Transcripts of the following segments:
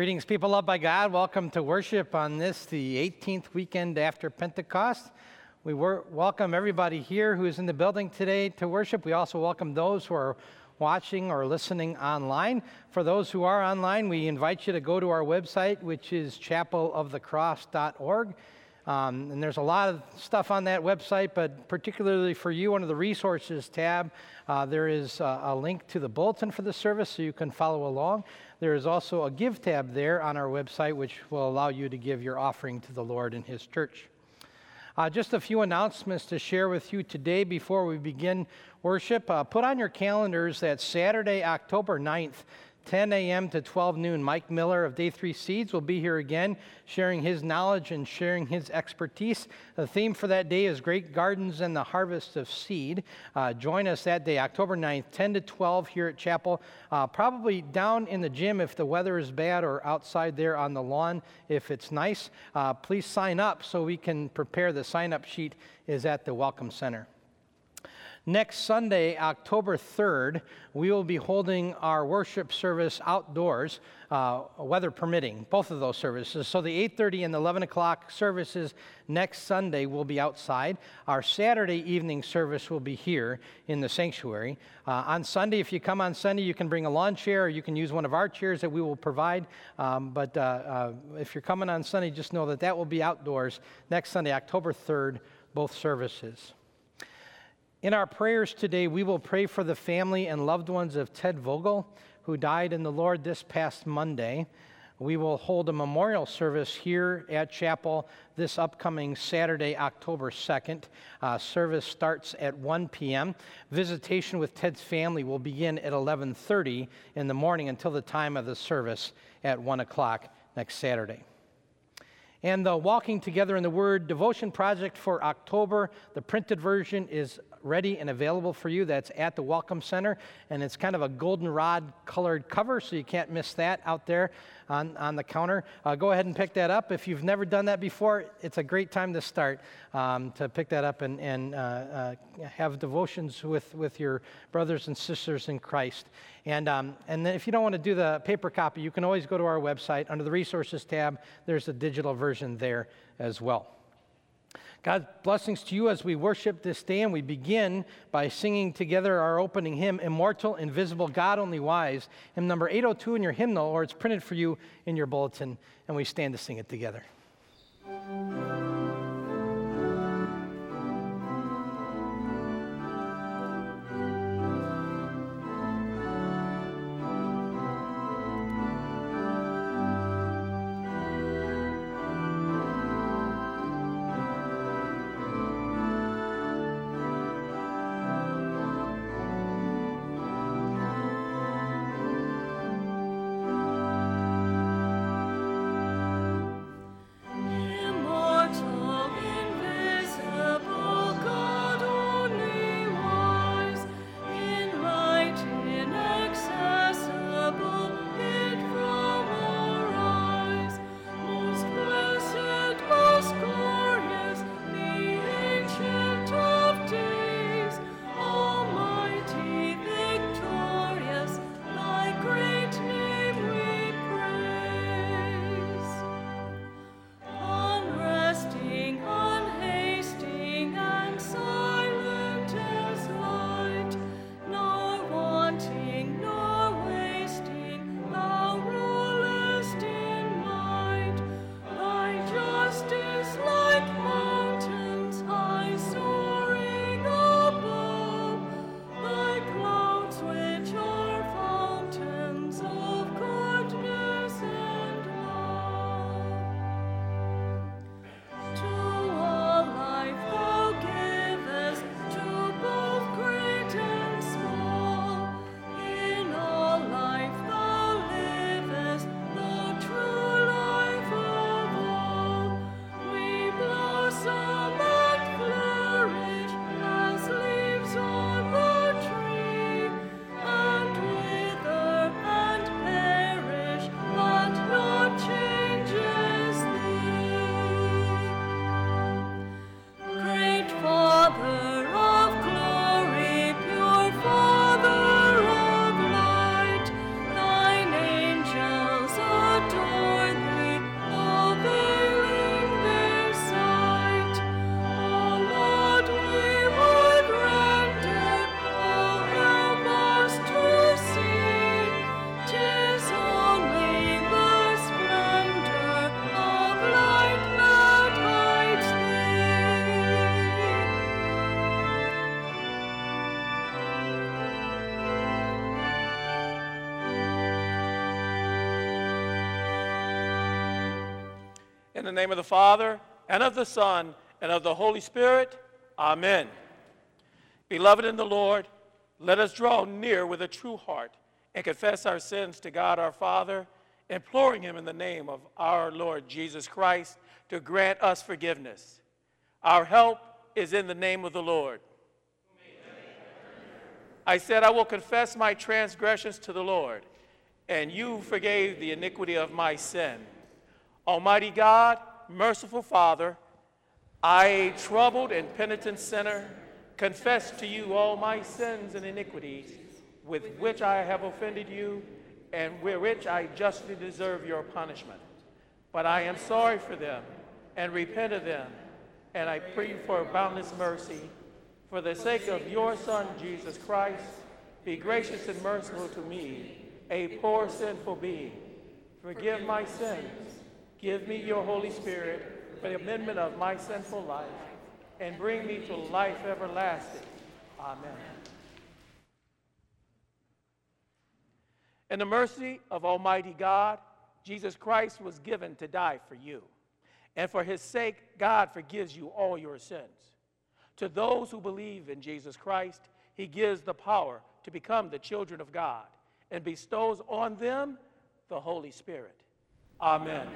Greetings, people loved by God. Welcome to worship on this, the 18th weekend after Pentecost. We wor- welcome everybody here who is in the building today to worship. We also welcome those who are watching or listening online. For those who are online, we invite you to go to our website, which is chapelofthecross.org. Um, and there's a lot of stuff on that website, but particularly for you, under the resources tab, uh, there is a, a link to the bulletin for the service so you can follow along. There is also a give tab there on our website, which will allow you to give your offering to the Lord and His church. Uh, just a few announcements to share with you today before we begin worship. Uh, put on your calendars that Saturday, October 9th, 10 a.m. to 12 noon, Mike Miller of Day 3 Seeds will be here again, sharing his knowledge and sharing his expertise. The theme for that day is Great Gardens and the Harvest of Seed. Uh, join us that day, October 9th, 10 to 12 here at Chapel. Uh, probably down in the gym if the weather is bad, or outside there on the lawn if it's nice. Uh, please sign up so we can prepare. The sign up sheet is at the Welcome Center. Next Sunday, October 3rd, we will be holding our worship service outdoors, uh, weather permitting, both of those services. So the 8:30 and the 11 o'clock services next Sunday will be outside. Our Saturday evening service will be here in the sanctuary. Uh, on Sunday, if you come on Sunday, you can bring a lawn chair, or you can use one of our chairs that we will provide. Um, but uh, uh if you're coming on Sunday, just know that that will be outdoors next Sunday, October 3rd, both services. In our prayers today, we will pray for the family and loved ones of Ted Vogel, who died in the Lord this past Monday. We will hold a memorial service here at Chapel this upcoming Saturday, October 2nd. Uh, service starts at 1 p.m. Visitation with Ted's family will begin at 11:30 in the morning until the time of the service at 1 o'clock next Saturday. And the Walking Together in the Word devotion project for October, the printed version is ready and available for you. That's at the Welcome Center, and it's kind of a goldenrod colored cover, so you can't miss that out there on, on the counter. Uh, go ahead and pick that up. If you've never done that before, it's a great time to start um, to pick that up and, and uh, uh, have devotions with, with your brothers and sisters in Christ. And, um, and if you don't want to do the paper copy, you can always go to our website. Under the resources tab, there's a digital version there as well. God's blessings to you as we worship this day, and we begin by singing together our opening hymn, Immortal, Invisible, God Only Wise, hymn number 802 in your hymnal, or it's printed for you in your bulletin, and we stand to sing it together. The name of the Father, and of the Son, and of the Holy Spirit, Amen. Beloved in the Lord, let us draw near with a true heart and confess our sins to God our Father, imploring Him in the name of our Lord Jesus Christ to grant us forgiveness. Our help is in the name of the Lord. I said, I will confess my transgressions to the Lord, and you forgave the iniquity of my sin. Almighty God, merciful Father, I, a troubled and penitent sinner, confess to you all my sins and iniquities with which I have offended you and with which I justly deserve your punishment. But I am sorry for them and repent of them, and I pray for boundless mercy. For the sake of your Son, Jesus Christ, be gracious and merciful to me, a poor sinful being. Forgive my sins. Give me your Holy Spirit for the amendment of my sinful life, and bring me to life everlasting. Amen. In the mercy of Almighty God, Jesus Christ was given to die for you. And for his sake, God forgives you all your sins. To those who believe in Jesus Christ, he gives the power to become the children of God and bestows on them the Holy Spirit. Amen. Amen.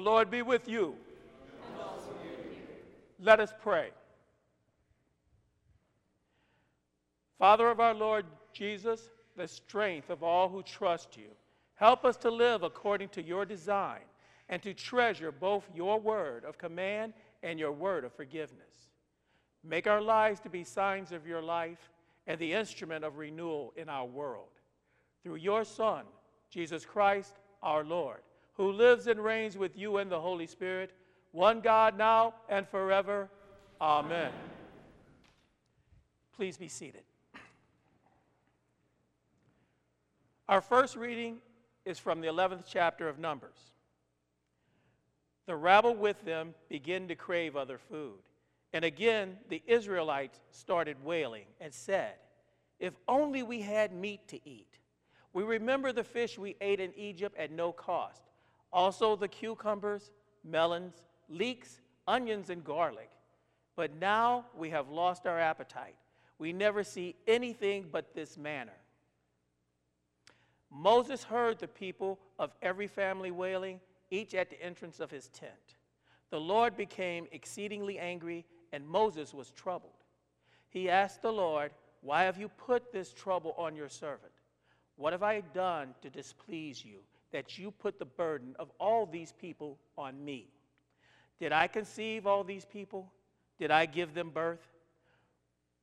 The Lord be with you. Let us pray. Father of our Lord Jesus, the strength of all who trust you, help us to live according to your design and to treasure both your word of command and your word of forgiveness. Make our lives to be signs of your life and the instrument of renewal in our world. Through your Son, Jesus Christ, our Lord who lives and reigns with you and the Holy Spirit, one God now and forever. Amen. Please be seated. Our first reading is from the 11th chapter of Numbers. The rabble with them began to crave other food. And again, the Israelites started wailing and said, If only we had meat to eat. We remember the fish we ate in Egypt at no cost also the cucumbers, melons, leeks, onions, and garlic. But now we have lost our appetite. We never see anything but this manna. Moses heard the people of every family wailing, each at the entrance of his tent. The Lord became exceedingly angry, and Moses was troubled. He asked the Lord, Why have you put this trouble on your servant? What have I done to displease you? That you put the burden of all these people on me. Did I conceive all these people? Did I give them birth?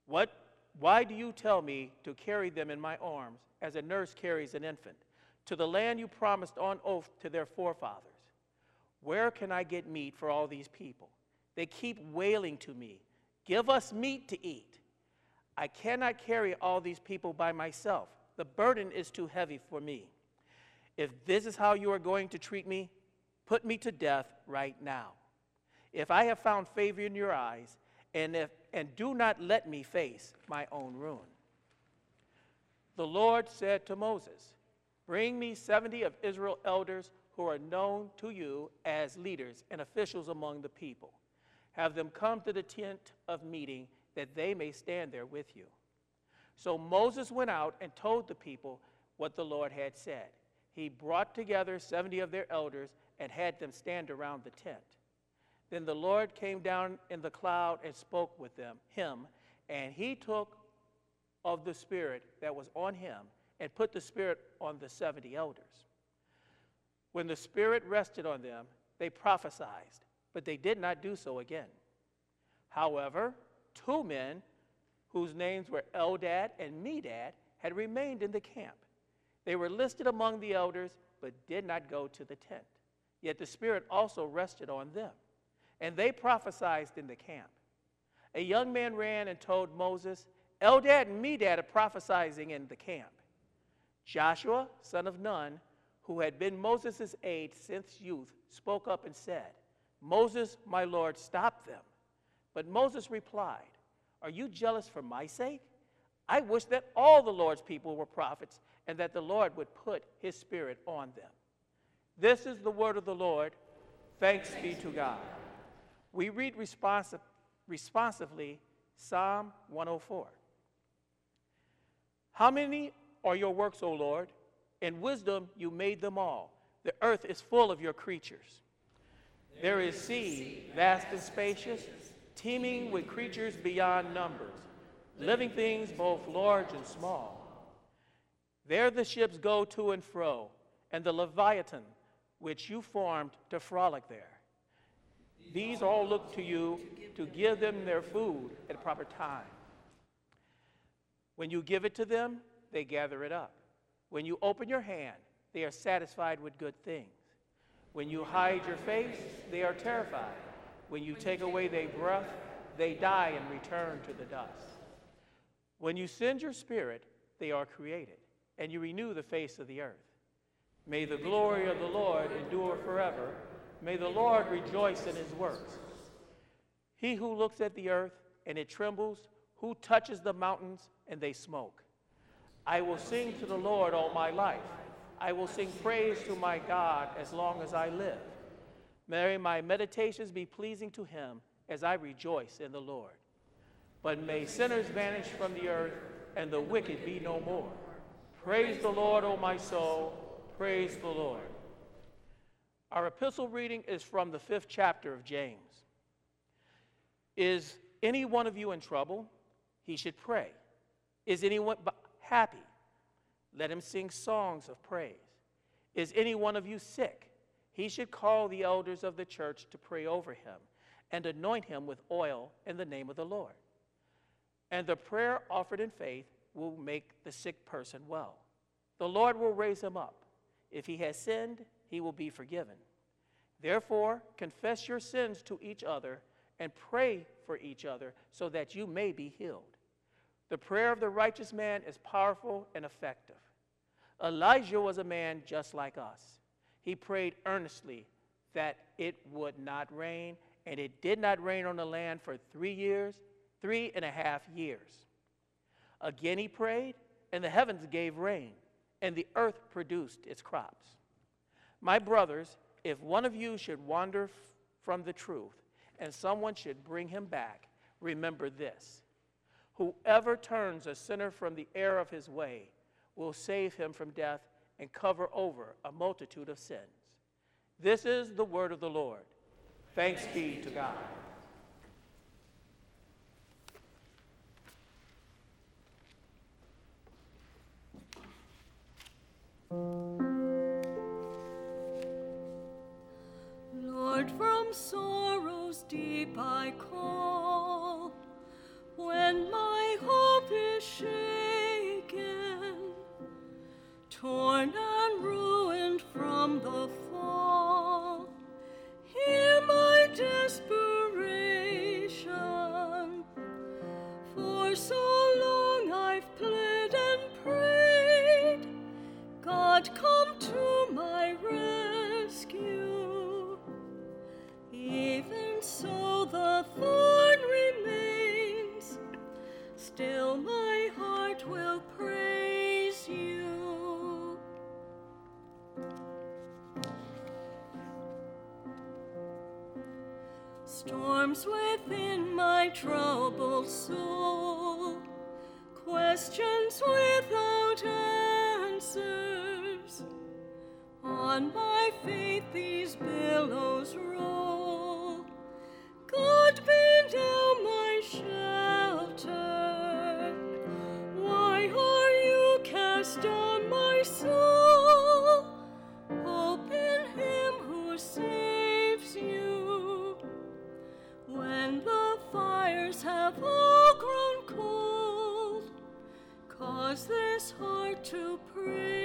What, why do you tell me to carry them in my arms as a nurse carries an infant to the land you promised on oath to their forefathers? Where can I get meat for all these people? They keep wailing to me, Give us meat to eat. I cannot carry all these people by myself. The burden is too heavy for me. If this is how you are going to treat me, put me to death right now. If I have found favor in your eyes, and, if, and do not let me face my own ruin. The Lord said to Moses, Bring me 70 of Israel elders who are known to you as leaders and officials among the people. Have them come to the tent of meeting that they may stand there with you. So Moses went out and told the people what the Lord had said. He brought together 70 of their elders and had them stand around the tent. Then the Lord came down in the cloud and spoke with them, him, and he took of the Spirit that was on him and put the Spirit on the 70 elders. When the Spirit rested on them, they prophesied, but they did not do so again. However, two men whose names were Eldad and Medad had remained in the camp. They were listed among the elders, but did not go to the tent. Yet the Spirit also rested on them, and they prophesied in the camp. A young man ran and told Moses, Eldad and Medad are prophesying in the camp. Joshua, son of Nun, who had been Moses' aide since youth, spoke up and said, Moses, my Lord, stop them. But Moses replied, Are you jealous for my sake? I wish that all the Lord's people were prophets and that the Lord would put his spirit on them. This is the word of the Lord. Thanks be to God. We read responsive, responsively Psalm 104. How many are your works, O Lord? In wisdom you made them all. The earth is full of your creatures. There is sea, vast and spacious, teeming with creatures beyond numbers, living things both large and small. There the ships go to and fro, and the Leviathan, which you formed to frolic there. These all look to you to give them their food at proper time. When you give it to them, they gather it up. When you open your hand, they are satisfied with good things. When you hide your face, they are terrified. When you take away their breath, they die and return to the dust. When you send your spirit, they are created, and you renew the face of the earth. May the glory of the Lord endure forever. May the Lord rejoice in his works. He who looks at the earth and it trembles, who touches the mountains and they smoke. I will sing to the Lord all my life. I will sing praise to my God as long as I live. May my meditations be pleasing to him as I rejoice in the Lord. But may sinners vanish from the earth and the wicked be no more. Praise the Lord, O my soul. Praise the Lord. Our epistle reading is from the fifth chapter of James. Is any one of you in trouble? He should pray. Is anyone happy? Let him sing songs of praise. Is any one of you sick? He should call the elders of the church to pray over him and anoint him with oil in the name of the Lord. And the prayer offered in faith will make the sick person well. The Lord will raise him up. If he has sinned, he will be forgiven. Therefore, confess your sins to each other and pray for each other so that you may be healed. The prayer of the righteous man is powerful and effective. Elijah was a man just like us. He prayed earnestly that it would not rain, and it did not rain on the land for three years, three and a half years. Again he prayed, and the heavens gave rain, and the earth produced its crops. My brothers, if one of you should wander f- from the truth, and someone should bring him back, remember this Whoever turns a sinner from the error of his way will save him from death and cover over a multitude of sins. This is the word of the Lord. Thanks be to God. Lord, from sorrows deep I call. When my hope is shaken, torn and ruined from the fall, so God come to my rescue. Even so, the thorn remains, still my heart will praise you. Storms within my troubled soul, questions without On my faith these billows roll. God be now my shelter. Why are you cast down, my soul? Hope in him who saves you. When the fires have all grown cold, cause this heart to praise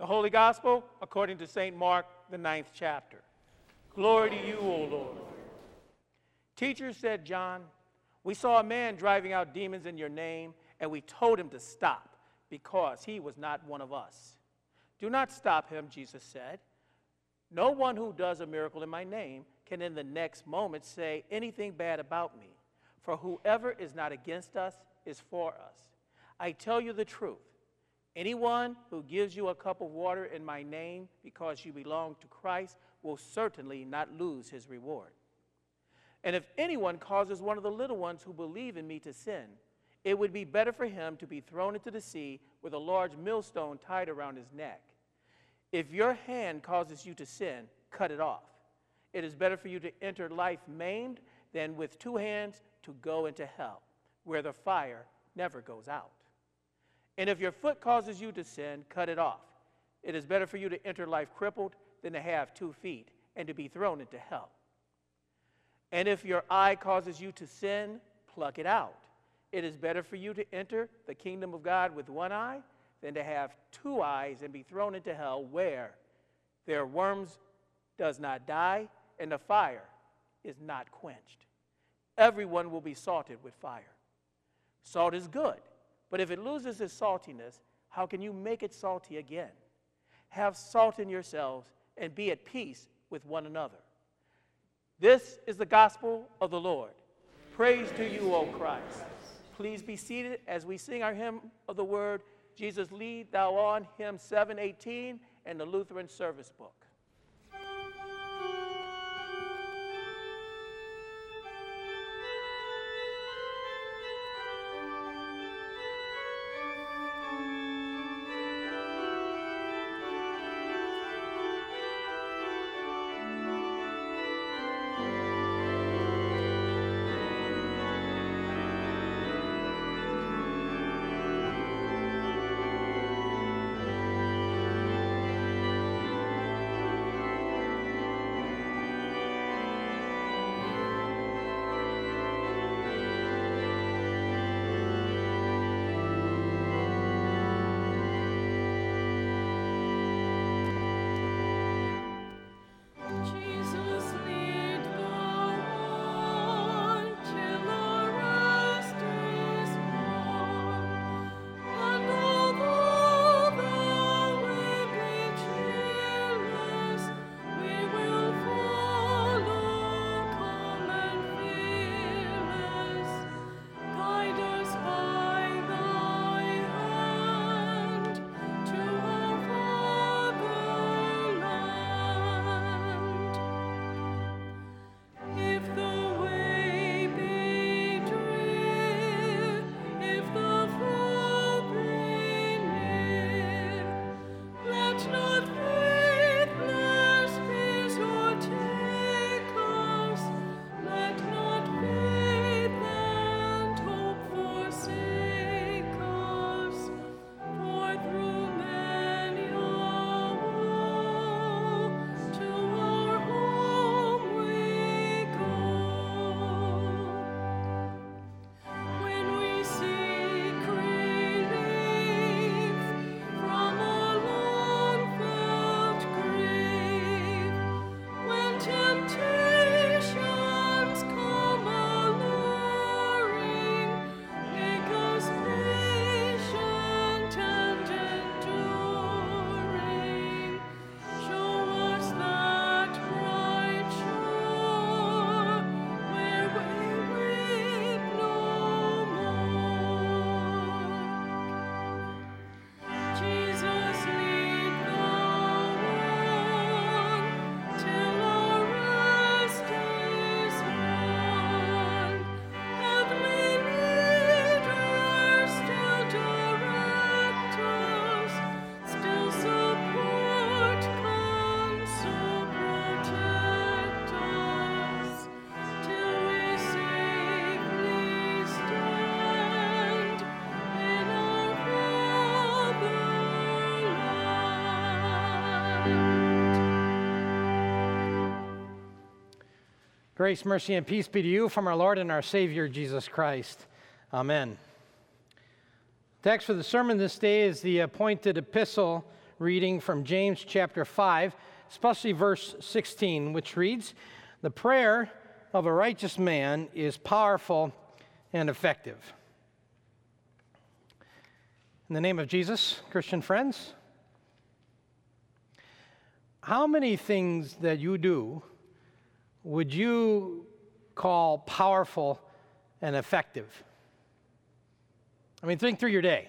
The Holy Gospel according to St. Mark, the ninth chapter. Glory to you, O Lord. Teacher said, John, we saw a man driving out demons in your name, and we told him to stop because he was not one of us. Do not stop him, Jesus said. No one who does a miracle in my name can in the next moment say anything bad about me, for whoever is not against us is for us. I tell you the truth. Anyone who gives you a cup of water in my name because you belong to Christ will certainly not lose his reward. And if anyone causes one of the little ones who believe in me to sin, it would be better for him to be thrown into the sea with a large millstone tied around his neck. If your hand causes you to sin, cut it off. It is better for you to enter life maimed than with two hands to go into hell, where the fire never goes out. And if your foot causes you to sin, cut it off. It is better for you to enter life crippled than to have two feet and to be thrown into hell. And if your eye causes you to sin, pluck it out. It is better for you to enter the kingdom of God with one eye than to have two eyes and be thrown into hell, where their worms does not die and the fire is not quenched. Everyone will be salted with fire. Salt is good, but if it loses its saltiness, how can you make it salty again? Have salt in yourselves and be at peace with one another. This is the gospel of the Lord. Praise to you, O Christ. Please be seated as we sing our hymn of the word, Jesus Lead Thou On, hymn 718, and the Lutheran Service Book. Grace, mercy, and peace be to you from our Lord and our Savior, Jesus Christ. Amen. Text for the sermon this day is the appointed epistle reading from James chapter 5, especially verse 16, which reads The prayer of a righteous man is powerful and effective. In the name of Jesus, Christian friends, how many things that you do would you call powerful and effective? I mean, think through your day,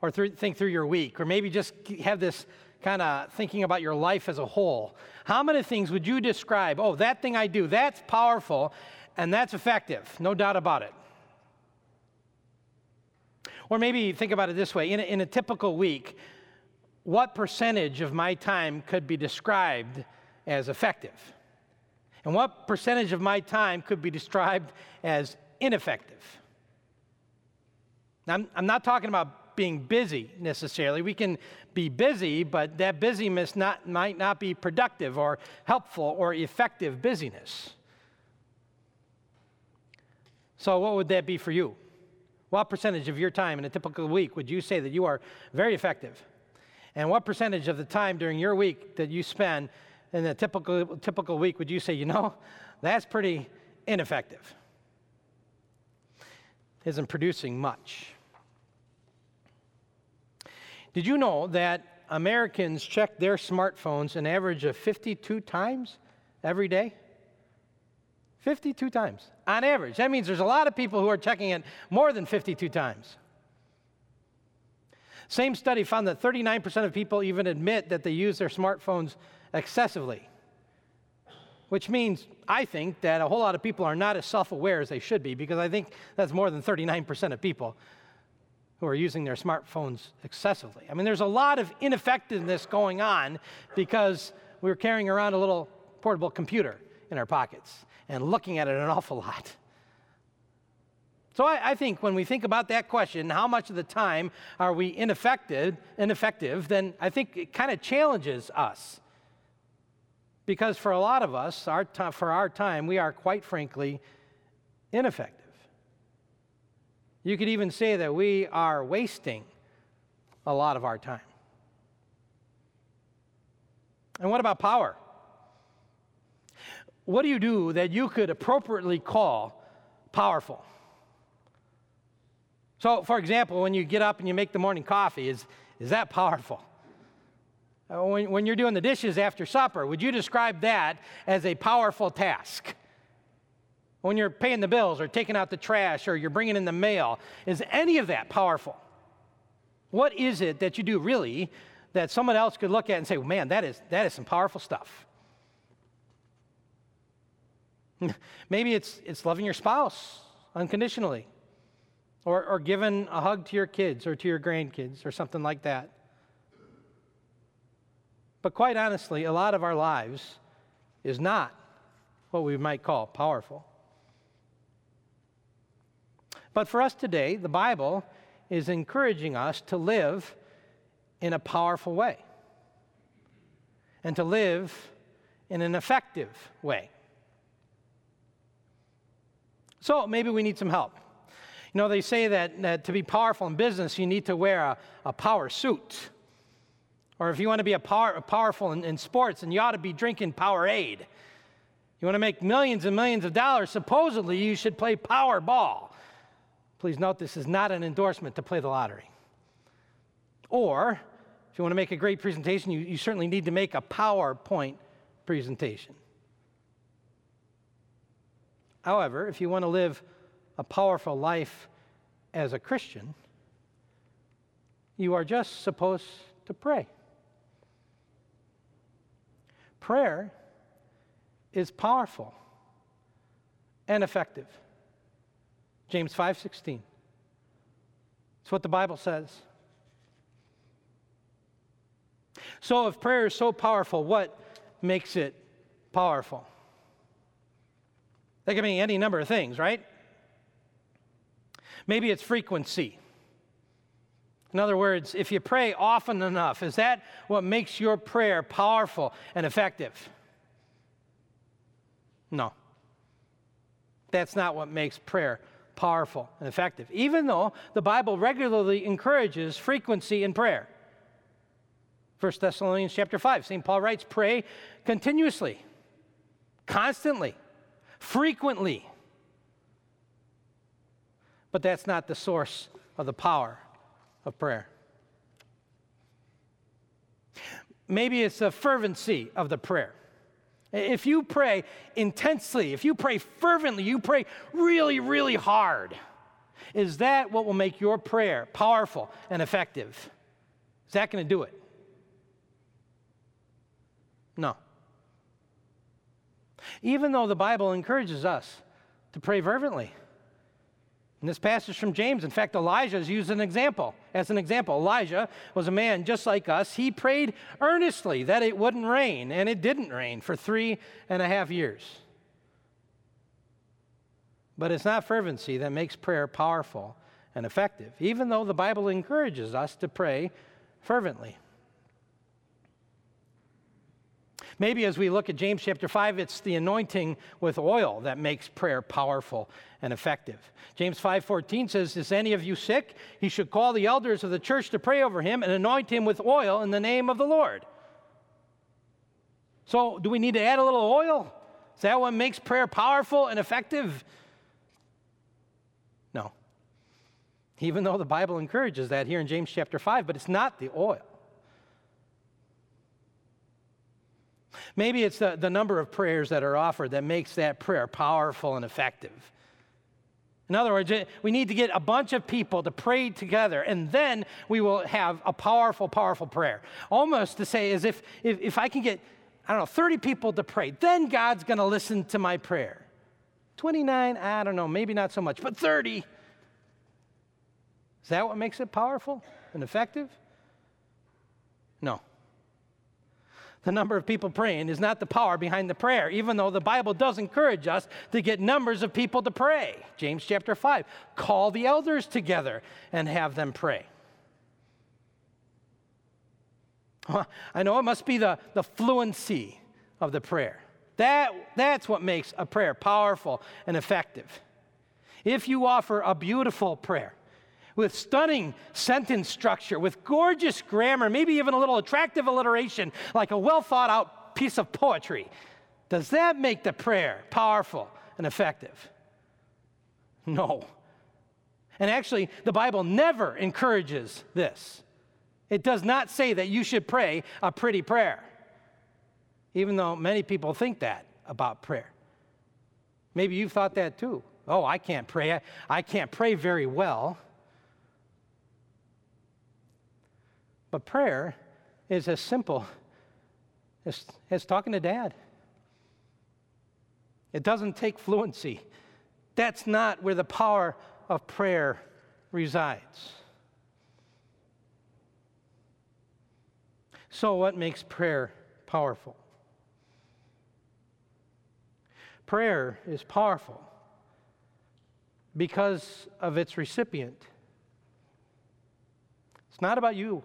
or th- think through your week, or maybe just have this kind of thinking about your life as a whole. How many things would you describe? Oh, that thing I do, that's powerful and that's effective, no doubt about it. Or maybe think about it this way in a, in a typical week, what percentage of my time could be described as effective? And what percentage of my time could be described as ineffective? Now, I'm, I'm not talking about being busy necessarily. We can be busy, but that busyness not, might not be productive or helpful or effective busyness. So, what would that be for you? What percentage of your time in a typical week would you say that you are very effective? And what percentage of the time during your week that you spend in a typical, typical week would you say, you know, that's pretty ineffective? Isn't producing much. Did you know that Americans check their smartphones an average of 52 times every day? 52 times on average. That means there's a lot of people who are checking it more than 52 times. Same study found that 39% of people even admit that they use their smartphones excessively, which means I think that a whole lot of people are not as self aware as they should be because I think that's more than 39% of people who are using their smartphones excessively. I mean, there's a lot of ineffectiveness going on because we're carrying around a little portable computer in our pockets and looking at it an awful lot. So I, I, think when we think about that question, how much of the time are we ineffective, ineffective then I think it kind of challenges us. Because for a lot of us, our t- for our time, we are quite frankly ineffective. You could even say that we are wasting a lot of our time. And what about power? what do you do that you could appropriately call powerful? So, for example, when you get up and you make the morning coffee, is, is that powerful? Uh, when, when you're doing the dishes after supper, would you describe that as a powerful task? When you're paying the bills or taking out the trash or you're bringing in the mail, is any of that powerful? What is it that you do really that someone else could look at and say, well, man, that is, that is some powerful stuff? Maybe it's, it's loving your spouse unconditionally, or, or giving a hug to your kids or to your grandkids or something like that. But quite honestly, a lot of our lives is not what we might call powerful. But for us today, the Bible is encouraging us to live in a powerful way and to live in an effective way. So maybe we need some help. You know, they say that, that to be powerful in business, you need to wear a, a power suit. Or if you want to be a power, powerful in, in sports, and you ought to be drinking Powerade. You want to make millions and millions of dollars, supposedly you should play Powerball. Please note this is not an endorsement to play the lottery. Or, if you want to make a great presentation, you, you certainly need to make a PowerPoint presentation. However, if you want to live a powerful life as a Christian, you are just supposed to pray. Prayer is powerful and effective. James 5:16. It's what the Bible says. So if prayer is so powerful, what makes it powerful? That can mean any number of things, right? Maybe it's frequency. In other words, if you pray often enough, is that what makes your prayer powerful and effective? No. That's not what makes prayer powerful and effective, even though the Bible regularly encourages frequency in prayer. 1 Thessalonians chapter 5, St. Paul writes, pray continuously, constantly frequently. But that's not the source of the power of prayer. Maybe it's the fervency of the prayer. If you pray intensely, if you pray fervently, you pray really, really hard, is that what will make your prayer powerful and effective? Is that going to do it? No. Even though the Bible encourages us to pray fervently. In this passage from James, in fact, Elijah is used an example. As an example, Elijah was a man just like us. He prayed earnestly that it wouldn't rain, and it didn't rain for three and a half years. But it's not fervency that makes prayer powerful and effective, even though the Bible encourages us to pray fervently. Maybe as we look at James chapter 5, it's the anointing with oil that makes prayer powerful and effective. James 5:14 says, "Is any of you sick? He should call the elders of the church to pray over him and anoint him with oil in the name of the Lord." So, do we need to add a little oil? Is that what makes prayer powerful and effective? No. Even though the Bible encourages that here in James chapter 5, but it's not the oil. Maybe it's the, the number of prayers that are offered that makes that prayer powerful and effective. In other words, we need to get a bunch of people to pray together, and then we will have a powerful, powerful prayer. Almost to say, as if, if, if I can get, I don't know, 30 people to pray, then God's going to listen to my prayer. 29, I don't know, maybe not so much, but 30. Is that what makes it powerful and effective? No the number of people praying is not the power behind the prayer, even though the Bible does encourage us to get numbers of people to pray. James chapter 5 call the elders together and have them pray. I know it must be the, the fluency of the prayer. That, that's what makes a prayer powerful and effective. If you offer a beautiful prayer, with stunning sentence structure, with gorgeous grammar, maybe even a little attractive alliteration, like a well thought out piece of poetry. Does that make the prayer powerful and effective? No. And actually, the Bible never encourages this. It does not say that you should pray a pretty prayer, even though many people think that about prayer. Maybe you've thought that too. Oh, I can't pray. I, can't pray very well. But prayer is as simple as, as talking to dad. It doesn't take fluency. That's not where the power of prayer resides. So, what makes prayer powerful? Prayer is powerful because of its recipient. It's not about you.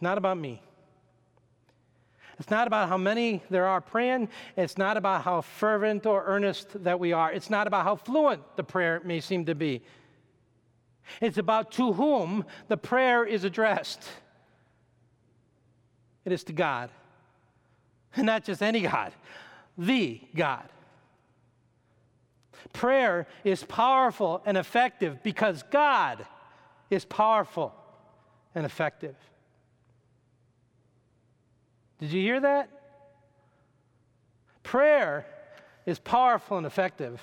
It's not about me. It's not about how many there are praying. It's not about how fervent or earnest that we are. It's not about how fluent the prayer may seem to be. It's about to whom the prayer is addressed. It is to God. And not just any God, the God. Prayer is powerful and effective because God is powerful and effective. Did you hear that? Prayer is powerful and effective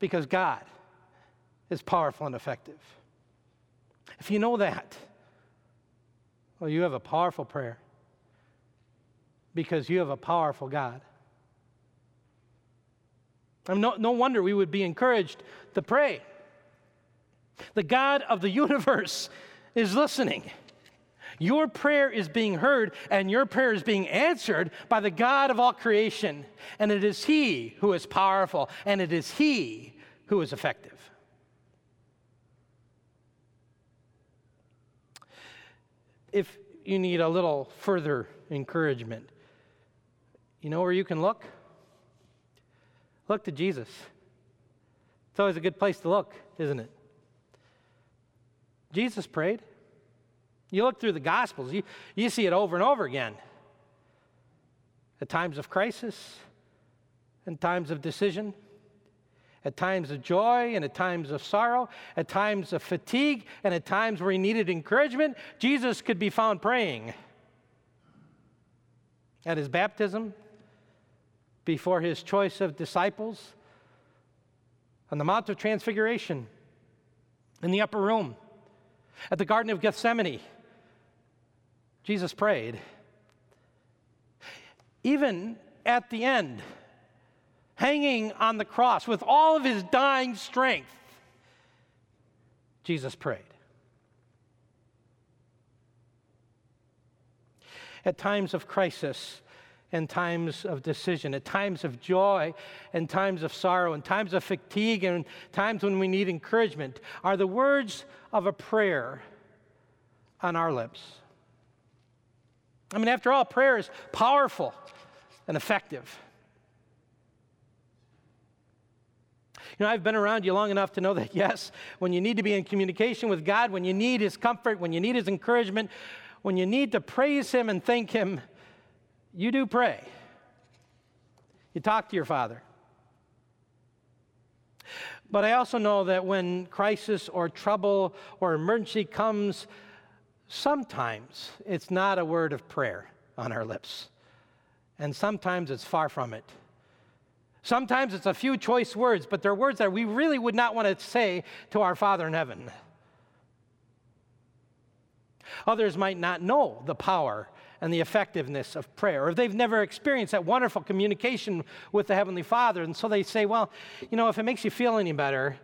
because God is powerful and effective. If you know that, well, you have a powerful prayer because you have a powerful God. No, no wonder we would be encouraged to pray. The God of the universe is listening. Your prayer is being heard and your prayer is being answered by the God of all creation. And it is He who is powerful and it is He who is effective. If you need a little further encouragement, you know where you can look? Look to Jesus. It's always a good place to look, isn't it? Jesus prayed. You look through the Gospels, you, you see it over and over again. At times of crisis, and times of decision, at times of joy and at times of sorrow, at times of fatigue, and at times where he needed encouragement, Jesus could be found praying. At his baptism, before his choice of disciples, on the Mount of Transfiguration, in the upper room, at the Garden of Gethsemane, Jesus prayed. Even at the end, hanging on the cross with all of his dying strength, Jesus prayed. At times of crisis, and times of decision, at times of joy and times of sorrow, and times of fatigue and times when we need encouragement, are the words of a prayer on our lips. I mean, after all, prayer is powerful and effective. You know, I've been around you long enough to know that, yes, when you need to be in communication with God, when you need His comfort, when you need His encouragement, when you need to praise Him and thank Him, you do pray. You talk to your Father. But I also know that when crisis or trouble or emergency comes, sometimes it's not a word of prayer on our lips, and sometimes it's far from it. Sometimes it's a few choice words, but they're words that we really would not want to say to our Father in heaven. Others might not know the power and the effectiveness of prayer, or they've never experienced that wonderful communication with the Heavenly Father. And so they say, well, you know, if it makes you feel any better,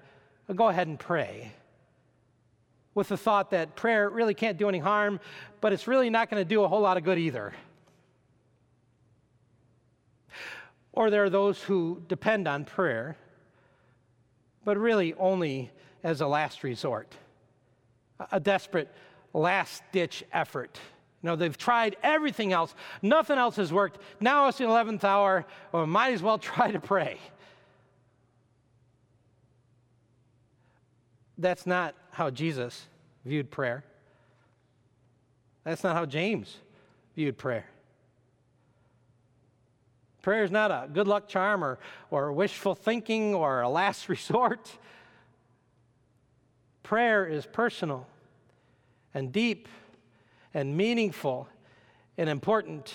go ahead and pray. With the thought that prayer really can't do any harm, but it's really not going to do a whole lot of good either. Or there are those who depend on prayer, but really only as a last resort, a desperate last ditch effort. You know, they've tried everything else, nothing else has worked. Now it's the 11th hour, well, might as well try to pray. That's not how Jesus viewed prayer. That's not how James viewed prayer. Prayer is not a good luck charm or, or wishful thinking or a last resort. Prayer is personal and deep and meaningful and important.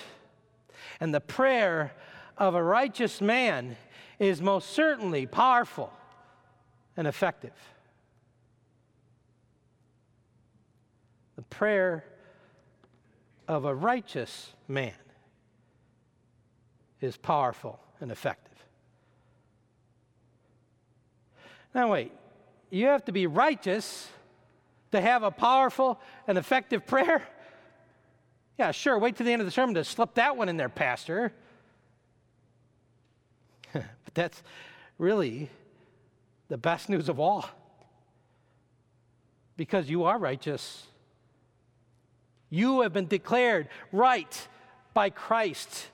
And the prayer of a righteous man is most certainly powerful and effective. The prayer of a righteous man is powerful and effective. Now, wait, you have to be righteous to have a powerful and effective prayer? Yeah, sure, wait till the end of the sermon to slip that one in there, Pastor. but that's really the best news of all. Because you are righteous. You have been declared right by Christ.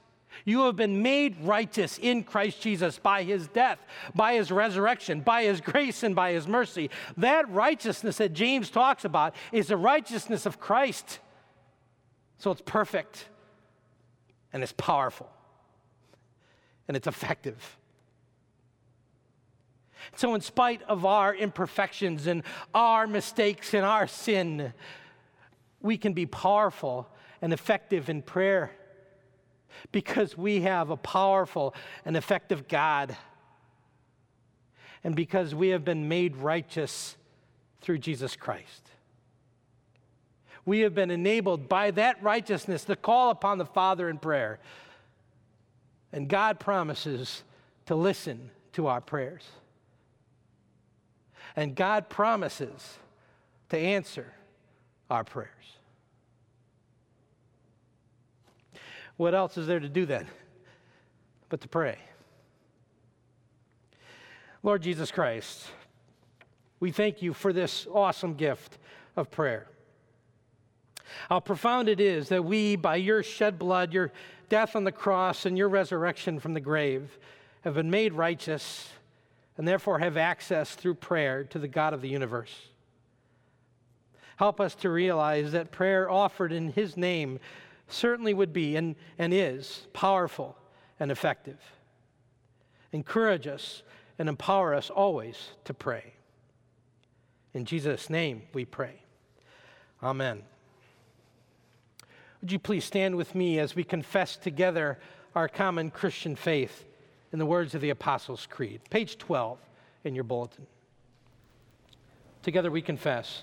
You have been made righteous in Christ Jesus by his death, by his resurrection, by his grace, and by his mercy. That righteousness that James talks about is the righteousness of Christ. So it's perfect, and it's powerful, and it's effective. So, in spite of our imperfections and our mistakes and our sin, we can be powerful and effective in prayer because we have a powerful and effective God, and because we have been made righteous through Jesus Christ. We have been enabled by that righteousness to call upon the Father in prayer. And God promises to listen to our prayers. And God promises to answer our prayers. What else is there to do then but to pray? Lord Jesus Christ, we thank you for this awesome gift of prayer. How profound it is that we, by your shed blood, your death on the cross, and your resurrection from the grave, have been made righteous and therefore have access through prayer to the God of the universe. Help us to realize that prayer offered in His name certainly would be and, and is powerful and effective. Encourage us and empower us always to pray. In Jesus' name we pray. Amen. Would you please stand with me as we confess together our common Christian faith in the words of the Apostles' Creed? Page 12 in your bulletin. Together we confess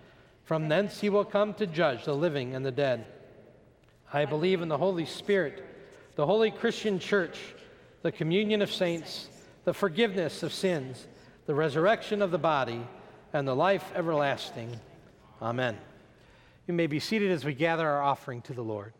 From thence he will come to judge the living and the dead. I believe in the Holy Spirit, the holy Christian church, the communion of saints, the forgiveness of sins, the resurrection of the body, and the life everlasting. Amen. You may be seated as we gather our offering to the Lord.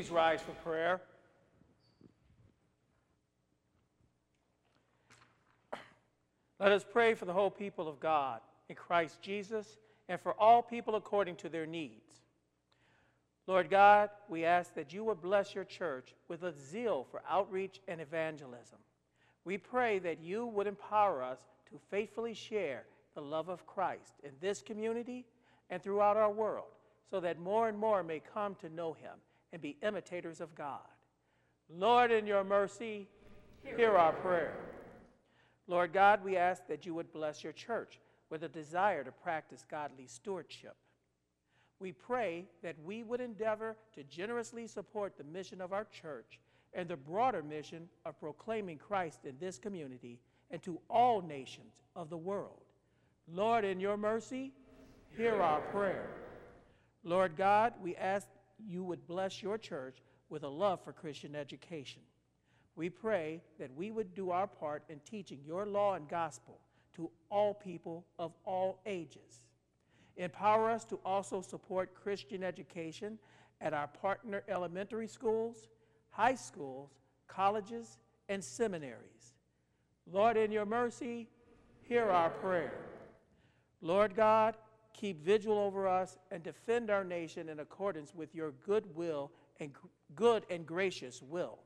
Please rise for prayer. Let us pray for the whole people of God in Christ Jesus and for all people according to their needs. Lord God, we ask that you would bless your church with a zeal for outreach and evangelism. We pray that you would empower us to faithfully share the love of Christ in this community and throughout our world so that more and more may come to know him and be imitators of God. Lord, in your mercy, hear our prayer. Lord God, we ask that you would bless your church with a desire to practice godly stewardship. We pray that we would endeavor to generously support the mission of our church and the broader mission of proclaiming Christ in this community and to all nations of the world. Lord, in your mercy, hear our prayer. Lord God, we ask you would bless your church with a love for Christian education. We pray that we would do our part in teaching your law and gospel to all people of all ages. Empower us to also support Christian education at our partner elementary schools, high schools, colleges, and seminaries. Lord, in your mercy, hear our prayer. Lord God, keep vigil over us, and defend our nation in accordance with your good will and good and gracious will.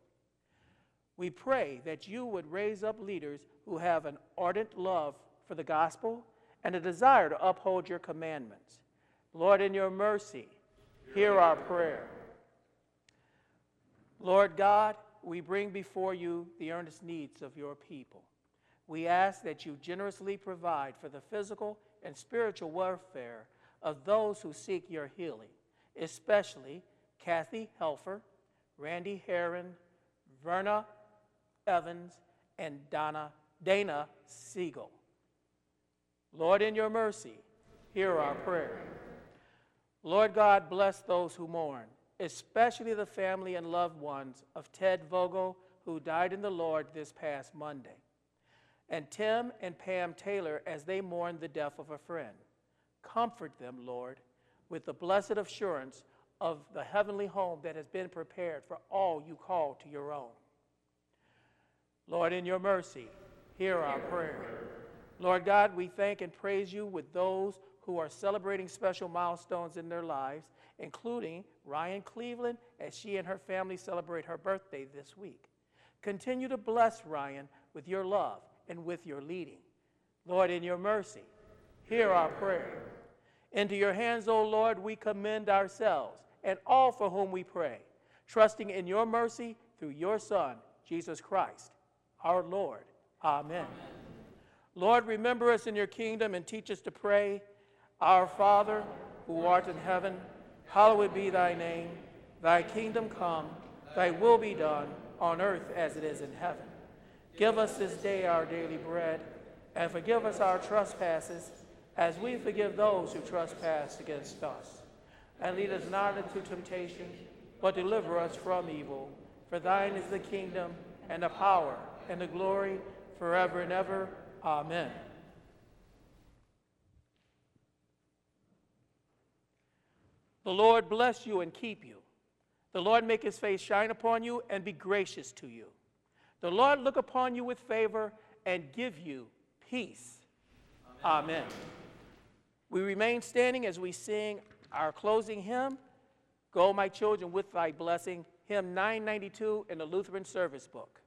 We pray that you would raise up leaders who have an ardent love for the gospel and a desire to uphold your commandments. Lord, in your mercy, hear our prayer. Lord God, we bring before you the earnest needs of your people. We ask that you generously provide for the physical and spiritual warfare of those who seek your healing, especially Kathy Helfer, Randy Heron, Verna Evans, and Donna, Dana Siegel. Lord, in your mercy, hear our prayer. Lord God, bless those who mourn, especially the family and loved ones of Ted Vogel, who died in the Lord this past Monday, and Tim and Pam Taylor as they mourn the death of a friend. Comfort them, Lord, with the blessed assurance of the heavenly home that has been prepared for all you call to your own. Lord, in your mercy, hear our prayer. Lord God, we thank and praise you with those who are celebrating special milestones in their lives, including Ryan Cleveland as she and her family celebrate her birthday this week. Continue to bless Ryan with your love and with your leading. Lord, in your mercy, hear our prayer. Into your hands, O Lord, we commend ourselves and all for whom we pray, trusting in your mercy through your Son, Jesus Christ, our Lord. Amen. Amen. Lord, remember us in your kingdom and teach us to pray. Our Father, who art in heaven, hallowed be thy name. Thy kingdom come, thy will be done, on earth as it is in heaven. Give us this day our daily bread, and forgive us our trespasses, as we forgive those who trespass against us. And lead us not into temptation, but deliver us from evil. For thine is the kingdom, and the power, and the glory, forever and ever. Amen. The Lord bless you and keep you. The Lord make his face shine upon you and be gracious to you. The Lord look upon you with favor and give you peace. Amen. Amen. We remain standing as we sing our closing hymn, Go, My Children, with Thy Blessing, hymn 992 in the Lutheran Service Book.